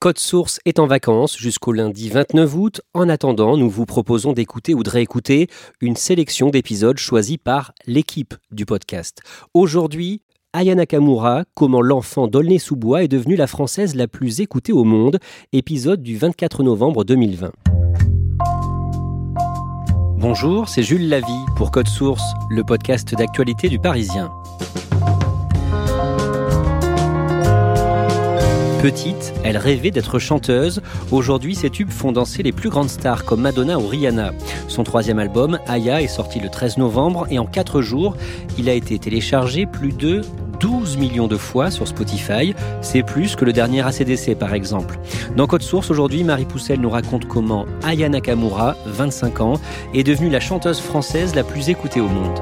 Code Source est en vacances jusqu'au lundi 29 août. En attendant, nous vous proposons d'écouter ou de réécouter une sélection d'épisodes choisis par l'équipe du podcast. Aujourd'hui, Aya Nakamura, comment l'enfant d'Aulnay-sous-Bois est devenue la française la plus écoutée au monde, épisode du 24 novembre 2020. Bonjour, c'est Jules Lavie pour Code Source, le podcast d'actualité du Parisien. Petite, elle rêvait d'être chanteuse. Aujourd'hui, ses tubes font danser les plus grandes stars comme Madonna ou Rihanna. Son troisième album, Aya, est sorti le 13 novembre et en 4 jours, il a été téléchargé plus de 12 millions de fois sur Spotify. C'est plus que le dernier ACDC par exemple. Dans Code Source, aujourd'hui, Marie Poussel nous raconte comment Aya Nakamura, 25 ans, est devenue la chanteuse française la plus écoutée au monde.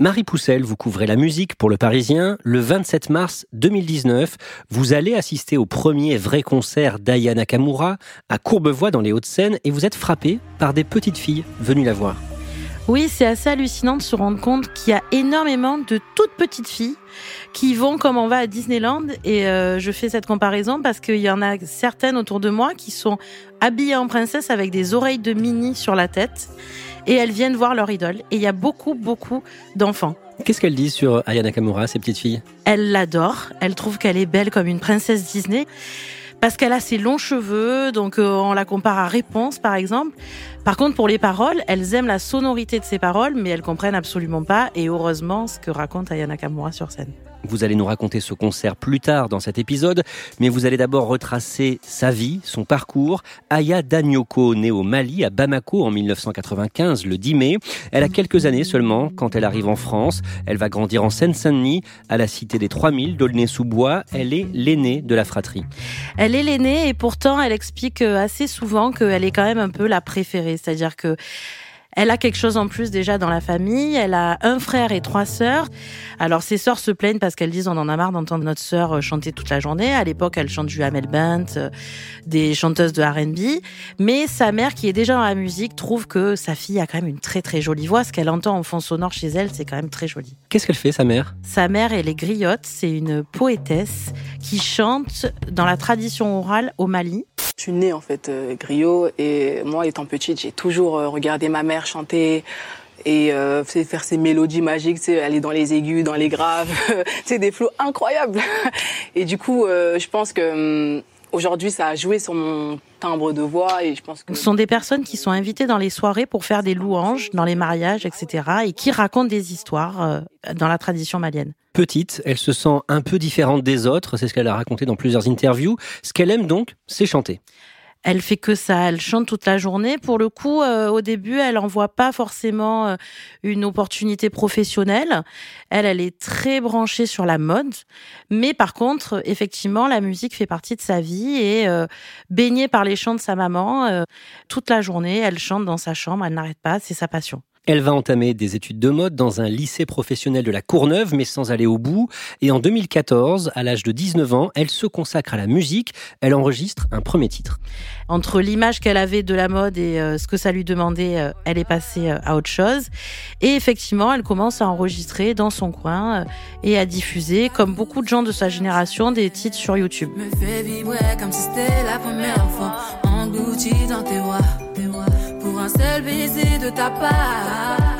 Marie Poussel, vous couvrez la musique pour le Parisien. Le 27 mars 2019, vous allez assister au premier vrai concert d'Aya Nakamura à Courbevoie dans les Hauts-de-Seine et vous êtes frappé par des petites filles venues la voir. Oui, c'est assez hallucinant de se rendre compte qu'il y a énormément de toutes petites filles qui vont comme on va à Disneyland. Et euh, je fais cette comparaison parce qu'il y en a certaines autour de moi qui sont habillées en princesse avec des oreilles de mini sur la tête et elles viennent voir leur idole. Et il y a beaucoup, beaucoup d'enfants. Qu'est-ce qu'elles disent sur Aya Nakamura, ces petites filles? Elles l'adorent, elles trouvent qu'elle est belle comme une princesse Disney parce qu'elle a ses longs cheveux, donc euh, on la compare à Réponse par exemple. Par contre, pour les paroles, elles aiment la sonorité de ses paroles, mais elles comprennent absolument pas, et heureusement, ce que raconte Aya Nakamura sur scène. Vous allez nous raconter ce concert plus tard dans cet épisode, mais vous allez d'abord retracer sa vie, son parcours. Aya Danyoko, née au Mali, à Bamako en 1995, le 10 mai. Elle a quelques années seulement quand elle arrive en France. Elle va grandir en Seine-Saint-Denis, à la cité des 3000 d'Aulnay-sous-Bois. Elle est l'aînée de la fratrie. Elle est l'aînée et pourtant elle explique euh, assez souvent qu'elle est quand même un peu la préférée. C'est-à-dire que elle a quelque chose en plus déjà dans la famille. Elle a un frère et trois sœurs. Alors ses sœurs se plaignent parce qu'elles disent on en a marre d'entendre notre sœur euh, chanter toute la journée. À l'époque, elle chante du Hamel Bent, euh, des chanteuses de R&B. Mais sa mère, qui est déjà dans la musique, trouve que sa fille a quand même une très très jolie voix. Ce qu'elle entend en fond sonore chez elle, c'est quand même très joli. Qu'est-ce qu'elle fait, sa mère? Sa mère, elle est griotte. C'est une poétesse qui chante dans la tradition orale au Mali. Je suis née en fait euh, griot et moi étant petite j'ai toujours euh, regardé ma mère chanter et euh, faire ces mélodies magiques, tu aller dans les aigus, dans les graves, c'est des flots incroyables. Et du coup, je pense que hum, aujourd'hui ça a joué sur mon timbre de voix et je pense que ce sont des personnes qui sont invitées dans les soirées pour faire des louanges dans les mariages, etc. et qui racontent des histoires dans la tradition malienne petite, elle se sent un peu différente des autres, c'est ce qu'elle a raconté dans plusieurs interviews. Ce qu'elle aime donc, c'est chanter. Elle fait que ça, elle chante toute la journée. Pour le coup, euh, au début, elle n'en voit pas forcément euh, une opportunité professionnelle. Elle, elle est très branchée sur la mode. Mais par contre, effectivement, la musique fait partie de sa vie et euh, baignée par les chants de sa maman, toute la journée, elle chante dans sa chambre, elle n'arrête pas, c'est sa passion. Elle va entamer des études de mode dans un lycée professionnel de la Courneuve, mais sans aller au bout. Et en 2014, à l'âge de 19 ans, elle se consacre à la musique. Elle enregistre un premier titre. Entre l'image qu'elle avait de la mode et euh, ce que ça lui demandait, euh, elle est passée euh, à autre chose. Et effectivement, elle commence à enregistrer dans son coin et à diffuser, comme beaucoup de gens de sa génération, des titres sur YouTube. Me fait vibrer comme si c'était la première fois, englouti dans tes pour un seul baiser de ta part.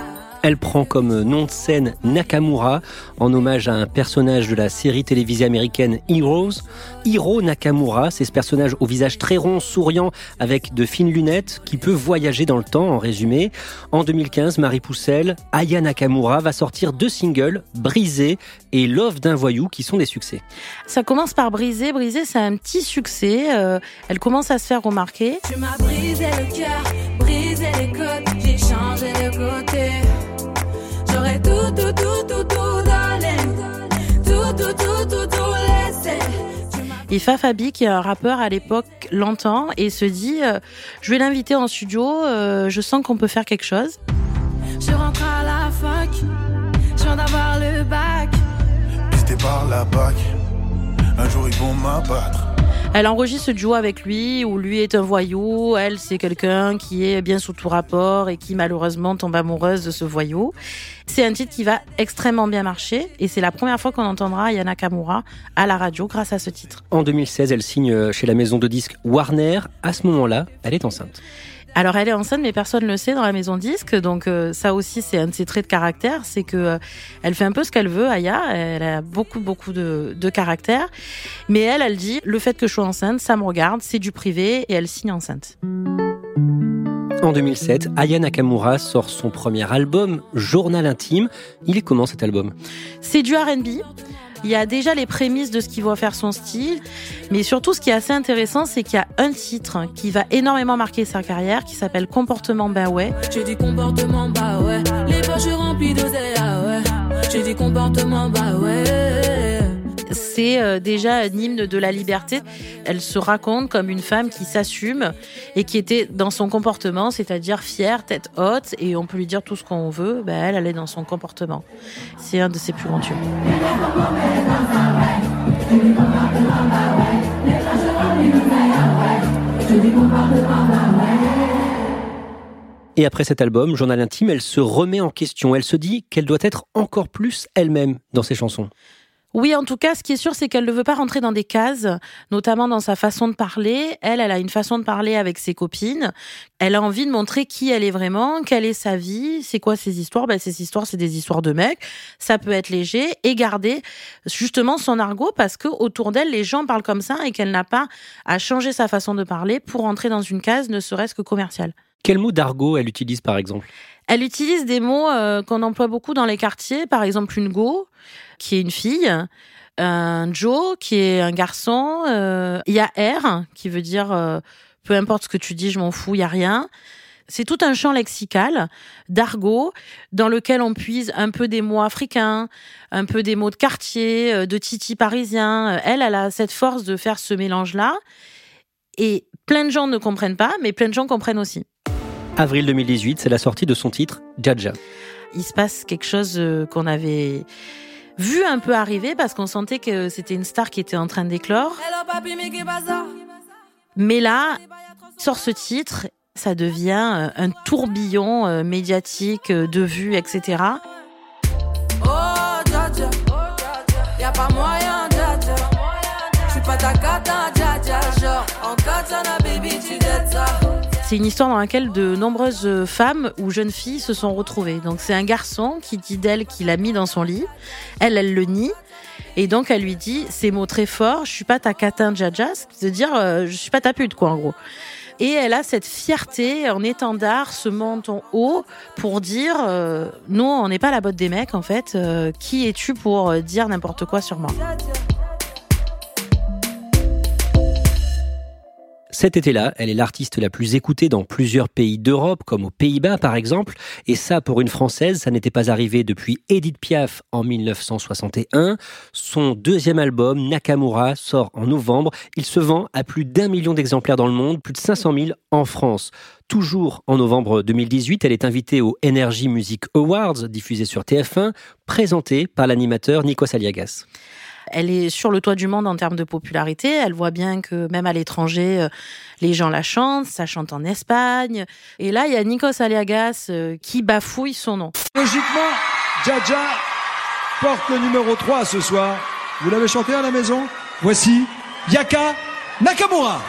Elle prend comme nom de scène Nakamura en hommage à un personnage de la série télévisée américaine Heroes. Hiro Nakamura, c'est ce personnage au visage très rond, souriant, avec de fines lunettes, qui peut voyager dans le temps, en résumé. En 2015, Marie Poussel, Aya Nakamura va sortir deux singles, Brisé et Love d'un voyou, qui sont des succès. Ça commence par Brisé. Brisé, c'est un petit succès. Euh, elle commence à se faire remarquer. Tu m'as brisé le cœur, brisé les côtes, j'ai changé de côté. J'aurais tout, tout, tout, tout, tout donné. Tout, tout, tout, tout, tout laissé. Et Fafabi, qui est un rappeur à l'époque, l'entend et se dit euh, Je vais l'inviter en studio, euh, je sens qu'on peut faire quelque chose. Je rentre à la fac, je viens d'avoir le bac. Pisté par la bac, un jour ils vont m'abattre. Elle enregistre ce duo avec lui, où lui est un voyou, elle c'est quelqu'un qui est bien sous tout rapport et qui malheureusement tombe amoureuse de ce voyou. C'est un titre qui va extrêmement bien marcher et c'est la première fois qu'on entendra Yana Kamura à la radio grâce à ce titre. En 2016, elle signe chez la maison de disques Warner. À ce moment-là, elle est enceinte. Alors elle est enceinte, mais personne ne le sait dans la maison disque. Donc euh, ça aussi, c'est un de ses traits de caractère, c'est que euh, elle fait un peu ce qu'elle veut. Aya, elle a beaucoup beaucoup de, de caractère, mais elle, elle dit le fait que je sois enceinte, ça me regarde, c'est du privé, et elle signe enceinte. En 2007, Aya Nakamura sort son premier album, Journal intime. Il est comment cet album? C'est du R&B. Il y a déjà les prémices de ce qui va faire son style, mais surtout ce qui est assez intéressant, c'est qu'il y a un titre qui va énormément marquer sa carrière, qui s'appelle Comportement bah ouais. C'est euh, déjà un hymne de la liberté. Elle se raconte comme une femme qui s'assume et qui était dans son comportement, c'est-à-dire fière, tête haute, et on peut lui dire tout ce qu'on veut. Ben, elle, elle est dans son comportement. C'est un de ses plus grands tubes. Et après cet album, Journal intime, elle se remet en question. Elle se dit qu'elle doit être encore plus elle-même dans ses chansons. Oui, en tout cas, ce qui est sûr, c'est qu'elle ne veut pas rentrer dans des cases, notamment dans sa façon de parler. Elle, elle a une façon de parler avec ses copines. Elle a envie de montrer qui elle est vraiment, quelle est sa vie, c'est quoi ses histoires. Ben, ces histoires, c'est des histoires de mecs. Ça peut être léger et garder justement son argot parce que autour d'elle, les gens parlent comme ça et qu'elle n'a pas à changer sa façon de parler pour rentrer dans une case, ne serait-ce que commerciale. Quel mot d'argot elle utilise par exemple? Elle utilise des mots euh, qu'on emploie beaucoup dans les quartiers, par exemple une go qui est une fille, un Joe qui est un garçon, euh, il y a R qui veut dire euh, peu importe ce que tu dis, je m'en fous, il y a rien. C'est tout un champ lexical d'argot dans lequel on puise un peu des mots africains, un peu des mots de quartier, euh, de titi parisien. Elle, elle a cette force de faire ce mélange-là. Et plein de gens ne comprennent pas, mais plein de gens comprennent aussi. Avril 2018, c'est la sortie de son titre, Jaja. Il se passe quelque chose qu'on avait vu un peu arriver parce qu'on sentait que c'était une star qui était en train d'éclore. Mais là, sort ce titre, ça devient euh, un tourbillon euh, médiatique euh, de vues, etc. Oh, y a pas moyen, Je suis pas ta cata, genre, en katana, baby, tu ça. C'est une histoire dans laquelle de nombreuses femmes ou jeunes filles se sont retrouvées. Donc c'est un garçon qui dit d'elle qu'il l'a mis dans son lit. Elle, elle le nie. Et donc elle lui dit ces mots très forts, je suis pas ta catin jaja, cest dire euh, je suis pas ta pute quoi en gros. Et elle a cette fierté en étendard, ce menton haut, pour dire euh, non, on n'est pas la botte des mecs en fait. Euh, qui es-tu pour dire n'importe quoi sur moi? Cet été-là, elle est l'artiste la plus écoutée dans plusieurs pays d'Europe, comme aux Pays-Bas par exemple. Et ça, pour une Française, ça n'était pas arrivé depuis Edith Piaf en 1961. Son deuxième album, Nakamura, sort en novembre. Il se vend à plus d'un million d'exemplaires dans le monde, plus de 500 000 en France. Toujours en novembre 2018, elle est invitée aux Energy Music Awards, diffusés sur TF1, présentée par l'animateur Nikos Aliagas. Elle est sur le toit du monde en termes de popularité. Elle voit bien que même à l'étranger, euh, les gens la chantent. Ça chante en Espagne. Et là, il y a Nikos Aliagas euh, qui bafouille son nom. Logiquement, Jaja porte le numéro 3 ce soir. Vous l'avez chanté à la maison? Voici Yaka Nakamura.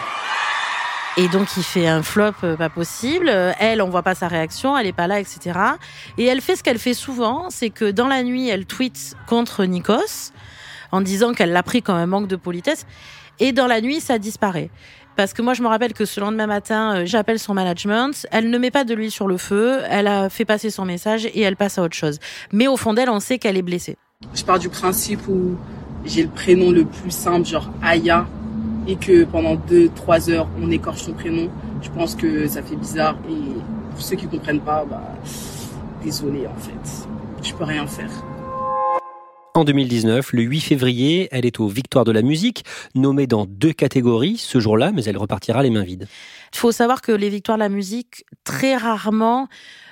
Et donc il fait un flop euh, pas possible. Elle, on voit pas sa réaction, elle est pas là, etc. Et elle fait ce qu'elle fait souvent, c'est que dans la nuit, elle tweet contre Nikos en disant qu'elle l'a pris comme un manque de politesse. Et dans la nuit, ça disparaît. Parce que moi, je me rappelle que ce lendemain matin, euh, j'appelle son management. Elle ne met pas de l'huile sur le feu. Elle a fait passer son message et elle passe à autre chose. Mais au fond d'elle, on sait qu'elle est blessée. Je pars du principe où j'ai le prénom le plus simple, genre Aya, et que pendant 2-3 heures, on écorche son prénom. Je pense que ça fait bizarre. Et pour ceux qui comprennent pas, bah, désolé en fait. Je peux rien faire. En 2019, le 8 février, elle est aux Victoires de la musique, nommée dans deux catégories ce jour-là, mais elle repartira les mains vides. Il faut savoir que les Victoires de la musique, très rarement,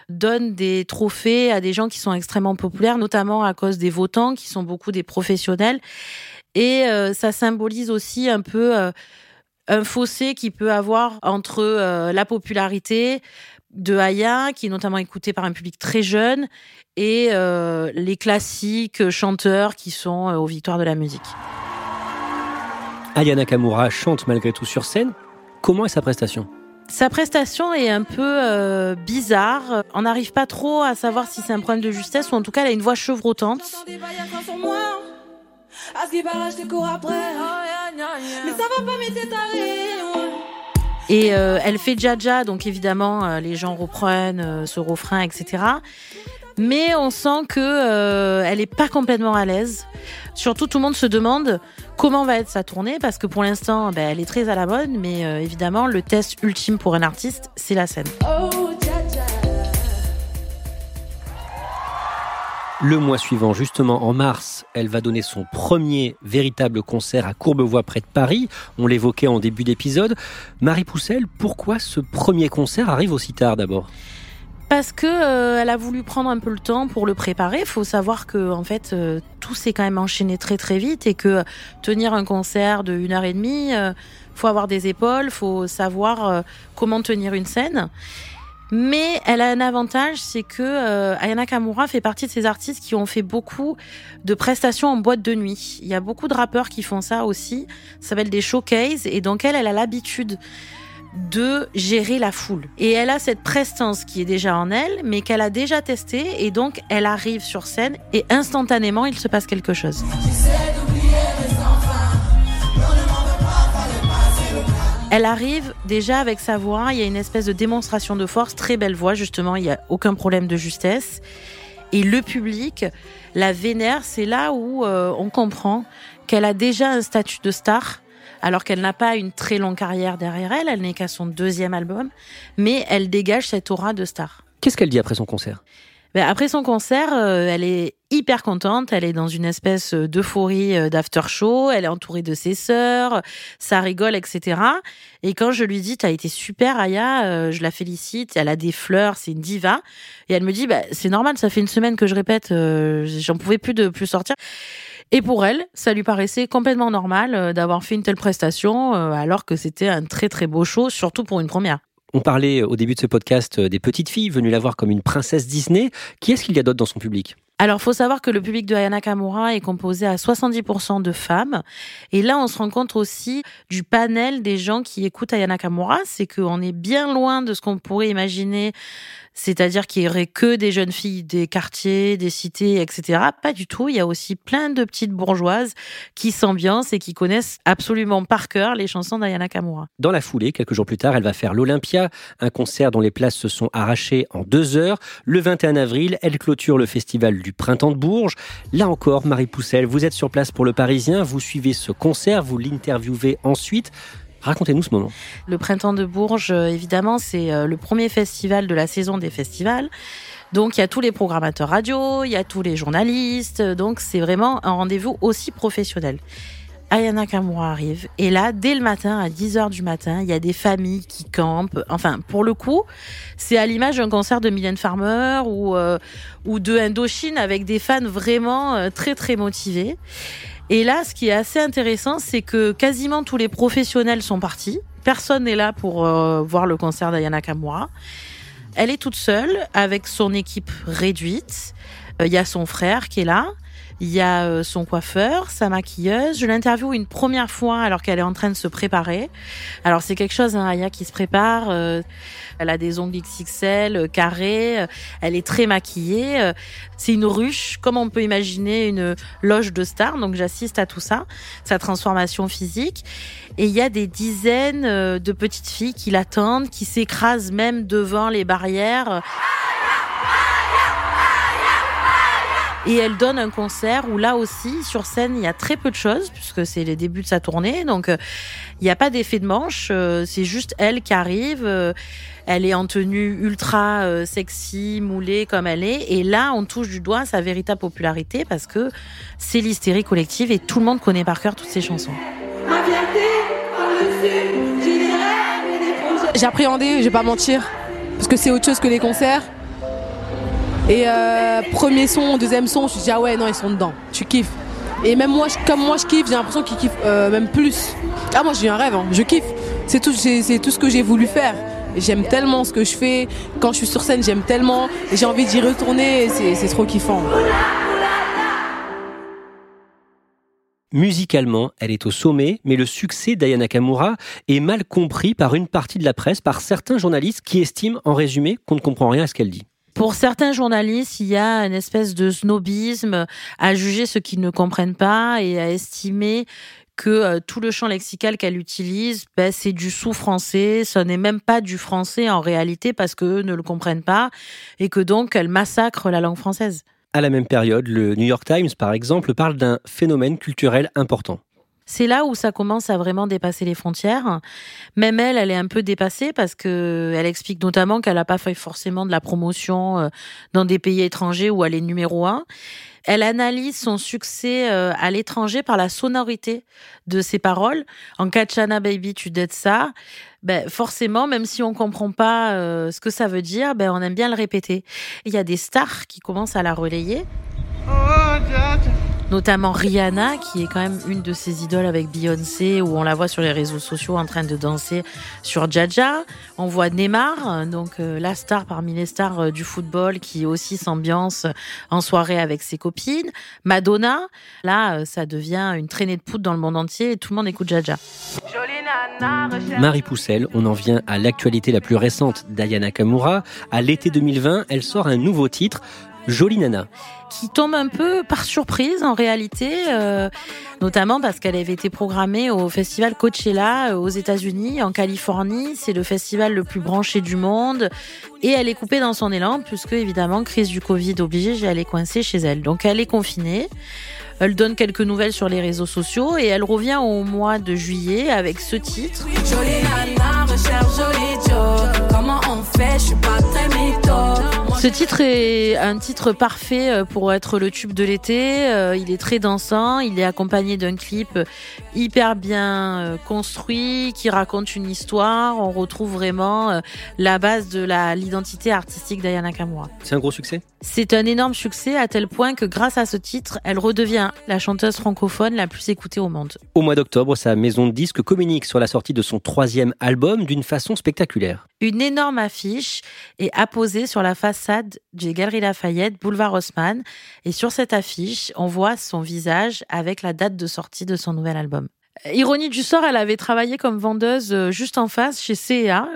donnent des trophées à des gens qui sont extrêmement populaires, notamment à cause des votants, qui sont beaucoup des professionnels. Et euh, ça symbolise aussi un peu euh, un fossé qui peut avoir entre euh, la popularité, de Aya, qui est notamment écouté par un public très jeune, et euh, les classiques chanteurs qui sont euh, aux victoires de la musique. Aya Nakamura chante malgré tout sur scène. Comment est sa prestation? Sa prestation est un peu euh, bizarre. On n'arrive pas trop à savoir si c'est un problème de justesse ou en tout cas elle a une voix chevrotante. Et euh, elle fait Jaja, donc évidemment, euh, les gens reprennent euh, ce refrain, etc. Mais on sent que elle est pas complètement à l'aise. Surtout, tout le monde se demande comment va être sa tournée, parce que pour l'instant, ben, elle est très à la mode, mais évidemment, le test ultime pour un artiste, c'est la scène. Oh, Le mois suivant, justement en mars, elle va donner son premier véritable concert à Courbevoie près de Paris. On l'évoquait en début d'épisode. Marie Poussel, pourquoi ce premier concert arrive aussi tard d'abord? Parce que euh, elle a voulu prendre un peu le temps pour le préparer. Faut savoir que en fait euh, tout s'est quand même enchaîné très très vite et que tenir un concert de une heure et demie, euh, faut avoir des épaules, faut savoir comment tenir une scène. Mais elle a un avantage, c'est que euh, Ayana Kamura fait partie de ces artistes qui ont fait beaucoup de prestations en boîte de nuit. Il y a beaucoup de rappeurs qui font ça aussi. Ça s'appelle des showcases et donc elle, elle a l'habitude de gérer la foule. Et elle a cette prestance qui est déjà en elle, mais qu'elle a déjà testée et donc elle arrive sur scène et instantanément il se passe quelque chose. Elle arrive déjà avec sa voix, il y a une espèce de démonstration de force, très belle voix justement, il n'y a aucun problème de justesse. Et le public la vénère, c'est là où euh, on comprend qu'elle a déjà un statut de star, alors qu'elle n'a pas une très longue carrière derrière elle, elle n'est qu'à son deuxième album, mais elle dégage cette aura de star. Qu'est-ce qu'elle dit après son concert? Après son concert, euh, elle est hyper contente. Elle est dans une espèce d'euphorie euh, d'after show. Elle est entourée de ses sœurs. Ça rigole, etc. Et quand je lui dis, t'as été super, Aya, euh, je la félicite. Elle a des fleurs, c'est une diva. Et elle me dit, bah, c'est normal, ça fait une semaine que je répète, j'en pouvais plus de plus sortir. Et pour elle, ça lui paraissait complètement normal d'avoir fait une telle prestation, alors que c'était un très très beau show, surtout pour une première. On parlait au début de ce podcast des petites filles venues la voir comme une princesse Disney. Qui est-ce qu'il y a d'autre dans son public? Alors, faut savoir que le public de Ayana Kamura est composé à 70% de femmes. Et là, on se rend compte aussi du panel des gens qui écoutent Ayana Kamura. C'est qu'on est bien loin de ce qu'on pourrait imaginer c'est-à-dire qu'il y aurait que des jeunes filles des quartiers, des cités, etc. Pas du tout. Il y a aussi plein de petites bourgeoises qui s'ambiancent et qui connaissent absolument par cœur les chansons d'Ayana Kamura. Dans la foulée, quelques jours plus tard, elle va faire l'Olympia, un concert dont les places se sont arrachées en deux heures. Le 21 avril, elle clôture le festival du Printemps de Bourges. Là encore, Marie Poussel, vous êtes sur place pour le Parisien, vous suivez ce concert, vous l'interviewez ensuite. Racontez-nous ce moment. Le Printemps de Bourges, euh, évidemment, c'est euh, le premier festival de la saison des festivals. Donc il y a tous les programmateurs radio, il y a tous les journalistes, donc c'est vraiment un rendez-vous aussi professionnel. Ayana Kamura arrive. Et là, dès le matin, à 10h du matin, il y a des familles qui campent. Enfin, pour le coup, c'est à l'image d'un concert de Mylène Farmer ou, euh, ou de Indochine avec des fans vraiment euh, très, très motivés. Et là, ce qui est assez intéressant, c'est que quasiment tous les professionnels sont partis. Personne n'est là pour euh, voir le concert d'Ayana Kamura. Elle est toute seule avec son équipe réduite. Il y a son frère qui est là. Il y a euh, son coiffeur, sa maquilleuse. Je l'interviewe une première fois alors qu'elle est en train de se préparer. Alors c'est quelque chose, hein, Aya qui se prépare. Euh, elle a des ongles XXL, euh, carrés. elle est très maquillée. c'est une ruche, comme on peut imaginer une loge de stars. Donc j'assiste à tout ça, sa transformation physique. Et il y a des dizaines de petites filles qui l'attendent, qui s'écrasent même devant les barrières. Et elle donne un concert où là aussi, sur scène, il y a très peu de choses, puisque c'est les débuts de sa tournée. Donc, euh, il n'y a pas d'effet de manche. Euh, c'est juste elle qui arrive. Euh, elle est en tenue ultra sexy, moulée comme elle est. Et là, on touche du doigt sa véritable popularité parce que c'est l'hystérie collective et tout le monde connaît par cœur toutes ses chansons. J'ai appréhendé, je vais pas mentir, parce que c'est autre chose que les concerts. Et euh, premier son, deuxième son, je me suis dit, ah ouais, non, ils sont dedans. Tu kiffes. Et même moi, comme moi, je kiffe, j'ai l'impression qu'ils kiffent euh, même plus. Ah, moi, j'ai un rêve, hein. je kiffe. C'est tout, c'est tout ce que j'ai voulu faire. J'aime tellement ce que je fais. Quand je suis sur scène, j'aime tellement. J'ai envie d'y retourner. C'est trop kiffant. Musicalement, elle est au sommet, mais le succès d'Ayana Kamura est mal compris par une partie de la presse, par certains journalistes qui estiment, en résumé, qu'on ne comprend rien à ce qu'elle dit. Pour certains journalistes, il y a une espèce de snobisme à juger ceux qui ne comprennent pas et à estimer que euh, tout le champ lexical qu'elle utilise, ben, c'est du sous-français, ce n'est même pas du français en réalité parce qu'eux ne le comprennent pas et que donc elle massacre la langue française. À la même période, le New York Times, par exemple, parle d'un phénomène culturel important c'est là où ça commence à vraiment dépasser les frontières. Même elle, elle est un peu dépassée parce que elle explique notamment qu'elle n'a pas fait forcément de la promotion euh, dans des pays étrangers où elle est numéro un. Elle analyse son succès euh, à l'étranger par la sonorité de ses paroles. En Kachana Baby, tu dettes ça. Ben, forcément, même si on comprend pas euh, ce que ça veut dire, ben, on aime bien le répéter. Il y a des stars qui commencent à la relayer. Oh, notamment Rihanna, qui est quand même une de ses idoles avec Beyoncé, où on la voit sur les réseaux sociaux en train de danser sur Jaja. On voit Neymar, donc euh, la star parmi les stars euh, du football, qui aussi s'ambiance en soirée avec ses copines. Madonna, là, euh, ça devient une traînée de poudre dans le monde entier et tout le monde écoute Jaja. Marie Poussel, on en vient à l'actualité la plus récente d'Ayana Kamura. À l'été 2020, elle sort un nouveau titre, Jolie Nana. Qui tombe un peu par surprise en réalité, euh, notamment parce qu'elle avait été programmée au festival Coachella euh, aux États-Unis, en Californie. C'est le festival le plus branché du monde. Et elle est coupée dans son élan, puisque évidemment, crise du Covid obligée, elle est coincée chez elle. Donc elle est confinée. Elle donne quelques nouvelles sur les réseaux sociaux et elle revient au mois de juillet avec ce titre. Jolie nana, recherche jolie Comment on fait? Je suis pas très ce titre est un titre parfait euh, pour être le tube de l'été. Euh, il est très dansant. Il est accompagné d'un clip hyper bien euh, construit qui raconte une histoire. On retrouve vraiment la base de l'identité artistique d'Ayana Kamura. C'est un gros succès? C'est un énorme succès à tel point que grâce à ce titre, elle redevient la chanteuse francophone la plus écoutée au monde. Au mois d'octobre, sa maison de disques communique sur la sortie de son troisième album d'une façon spectaculaire. Une énorme affiche est apposée sur la façade des Galeries Lafayette, boulevard Haussmann. Et sur cette affiche, on voit son visage avec la date de sortie de son nouvel album. Ironie du sort, elle avait travaillé comme vendeuse euh, juste en face chez CEA,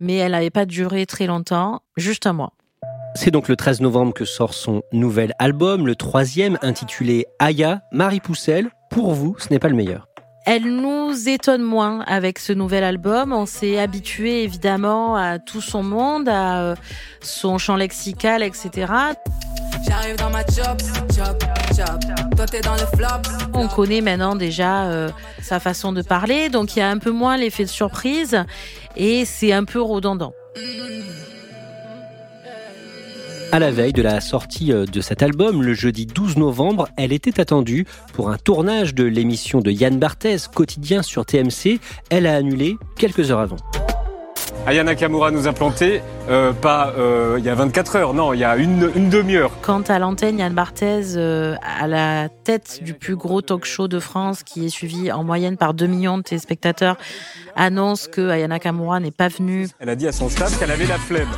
mais elle n'avait pas duré très longtemps, juste un mois. C'est donc le 13 novembre que sort son nouvel album, le troisième intitulé Aya, Marie Poussel. Pour vous, ce n'est pas le meilleur. Elle nous étonne moins avec ce nouvel album. On s'est habitué évidemment à tout son monde, à euh, son champ lexical, etc. J'arrive dans ma job, job, On connaît maintenant déjà euh, sa façon de parler, donc il y a un peu moins l'effet de surprise et c'est un peu redondant. À la veille de la sortie euh, de cet album, le jeudi 12 novembre, elle était attendue pour un tournage de l'émission de Yann Barthès, quotidien sur TMC. Elle a annulé quelques heures avant. Ayana Kamura nous a planté, euh, pas euh, il y a 24 heures, non, il y a une, une demi-heure. Quant à l'antenne, Yann Barthès, euh, à la tête du plus gros talk show de France, qui est suivi en moyenne par 2 millions de téléspectateurs, annonce que Ayana Kamura n'est pas venue. Elle a dit à son staff qu'elle avait la flemme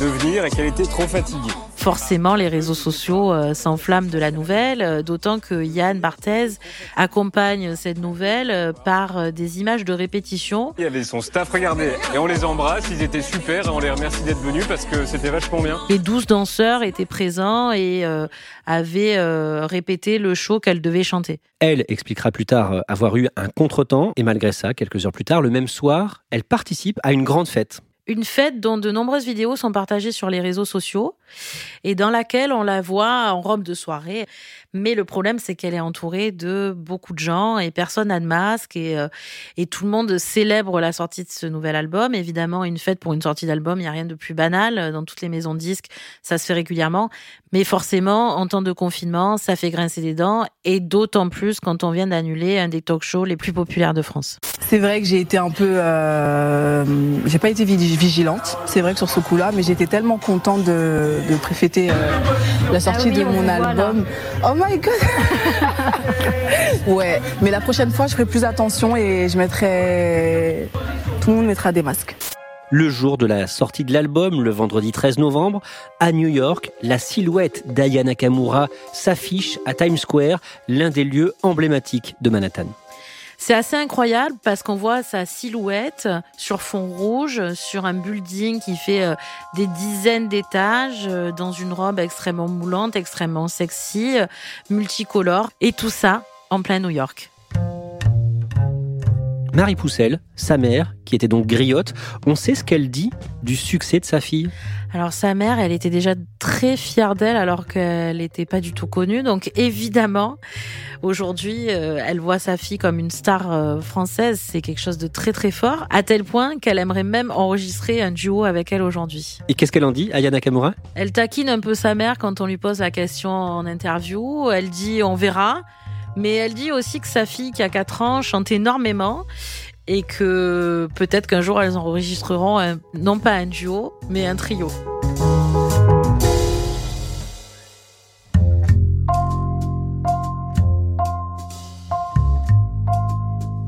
de venir et qu'elle était trop fatiguée. Forcément, les réseaux sociaux euh, s'enflamment de la nouvelle, euh, d'autant que Yann Barthès accompagne cette nouvelle euh, par euh, des images de répétition. Il y avait son staff, regardez, et on les embrasse, ils étaient super et on les remercie d'être venus parce que c'était vachement bien. Les douze danseurs étaient présents et euh, avaient euh, répété le show qu'elle devait chanter. Elle expliquera plus tard avoir eu un contretemps et malgré ça, quelques heures plus tard, le même soir, elle participe à une grande fête. Une fête dont de nombreuses vidéos sont partagées sur les réseaux sociaux et dans laquelle on la voit en robe de soirée. Mais le problème, c'est qu'elle est entourée de beaucoup de gens et personne n'a de masque et, euh, et tout le monde célèbre la sortie de ce nouvel album. Évidemment, une fête pour une sortie d'album, il n'y a rien de plus banal. Dans toutes les maisons de disques, ça se fait régulièrement. Mais forcément, en temps de confinement, ça fait grincer des dents et d'autant plus quand on vient d'annuler un des talk shows les plus populaires de France. C'est vrai que j'ai été un peu, euh, j'ai pas été vigi- vigilante. C'est vrai que sur ce coup-là, mais j'étais tellement contente de, de préfêter euh, la sortie de mon album. Oh my god. ouais, mais la prochaine fois, je ferai plus attention et je mettrai, tout le monde mettra des masques. Le jour de la sortie de l'album, le vendredi 13 novembre, à New York, la silhouette d'Aya Nakamura s'affiche à Times Square, l'un des lieux emblématiques de Manhattan. C'est assez incroyable parce qu'on voit sa silhouette sur fond rouge, sur un building qui fait euh, des dizaines d'étages, euh, dans une robe extrêmement moulante, extrêmement sexy, euh, multicolore, et tout ça en plein New York. Marie Poussel, sa mère, qui était donc griotte, on sait ce qu'elle dit du succès de sa fille. Alors sa mère, elle était déjà très fière d'elle alors qu'elle n'était pas du tout connue. Donc évidemment, aujourd'hui, euh, elle voit sa fille comme une star euh, française. C'est quelque chose de très très fort, à tel point qu'elle aimerait même enregistrer un duo avec elle aujourd'hui. Et qu'est-ce qu'elle en dit, Aya Nakamura? Elle taquine un peu sa mère quand on lui pose la question en interview. Elle dit on verra. Mais elle dit aussi que sa fille, qui a 4 ans, chante énormément et que peut-être qu'un jour elles enregistreront non pas un duo, mais un trio.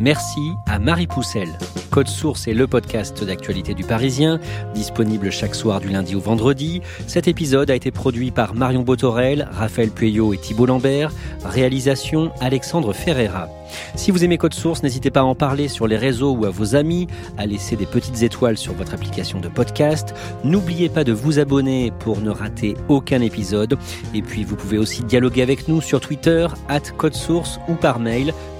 Merci à Marie Poussel. Code Source est le podcast d'actualité du Parisien, disponible chaque soir du lundi au vendredi. Cet épisode a été produit par Marion Botorel, Raphaël Pueyo et Thibault Lambert. Réalisation Alexandre Ferreira. Si vous aimez Code Source, n'hésitez pas à en parler sur les réseaux ou à vos amis, à laisser des petites étoiles sur votre application de podcast. N'oubliez pas de vous abonner pour ne rater aucun épisode. Et puis vous pouvez aussi dialoguer avec nous sur Twitter, at Code Source ou par mail,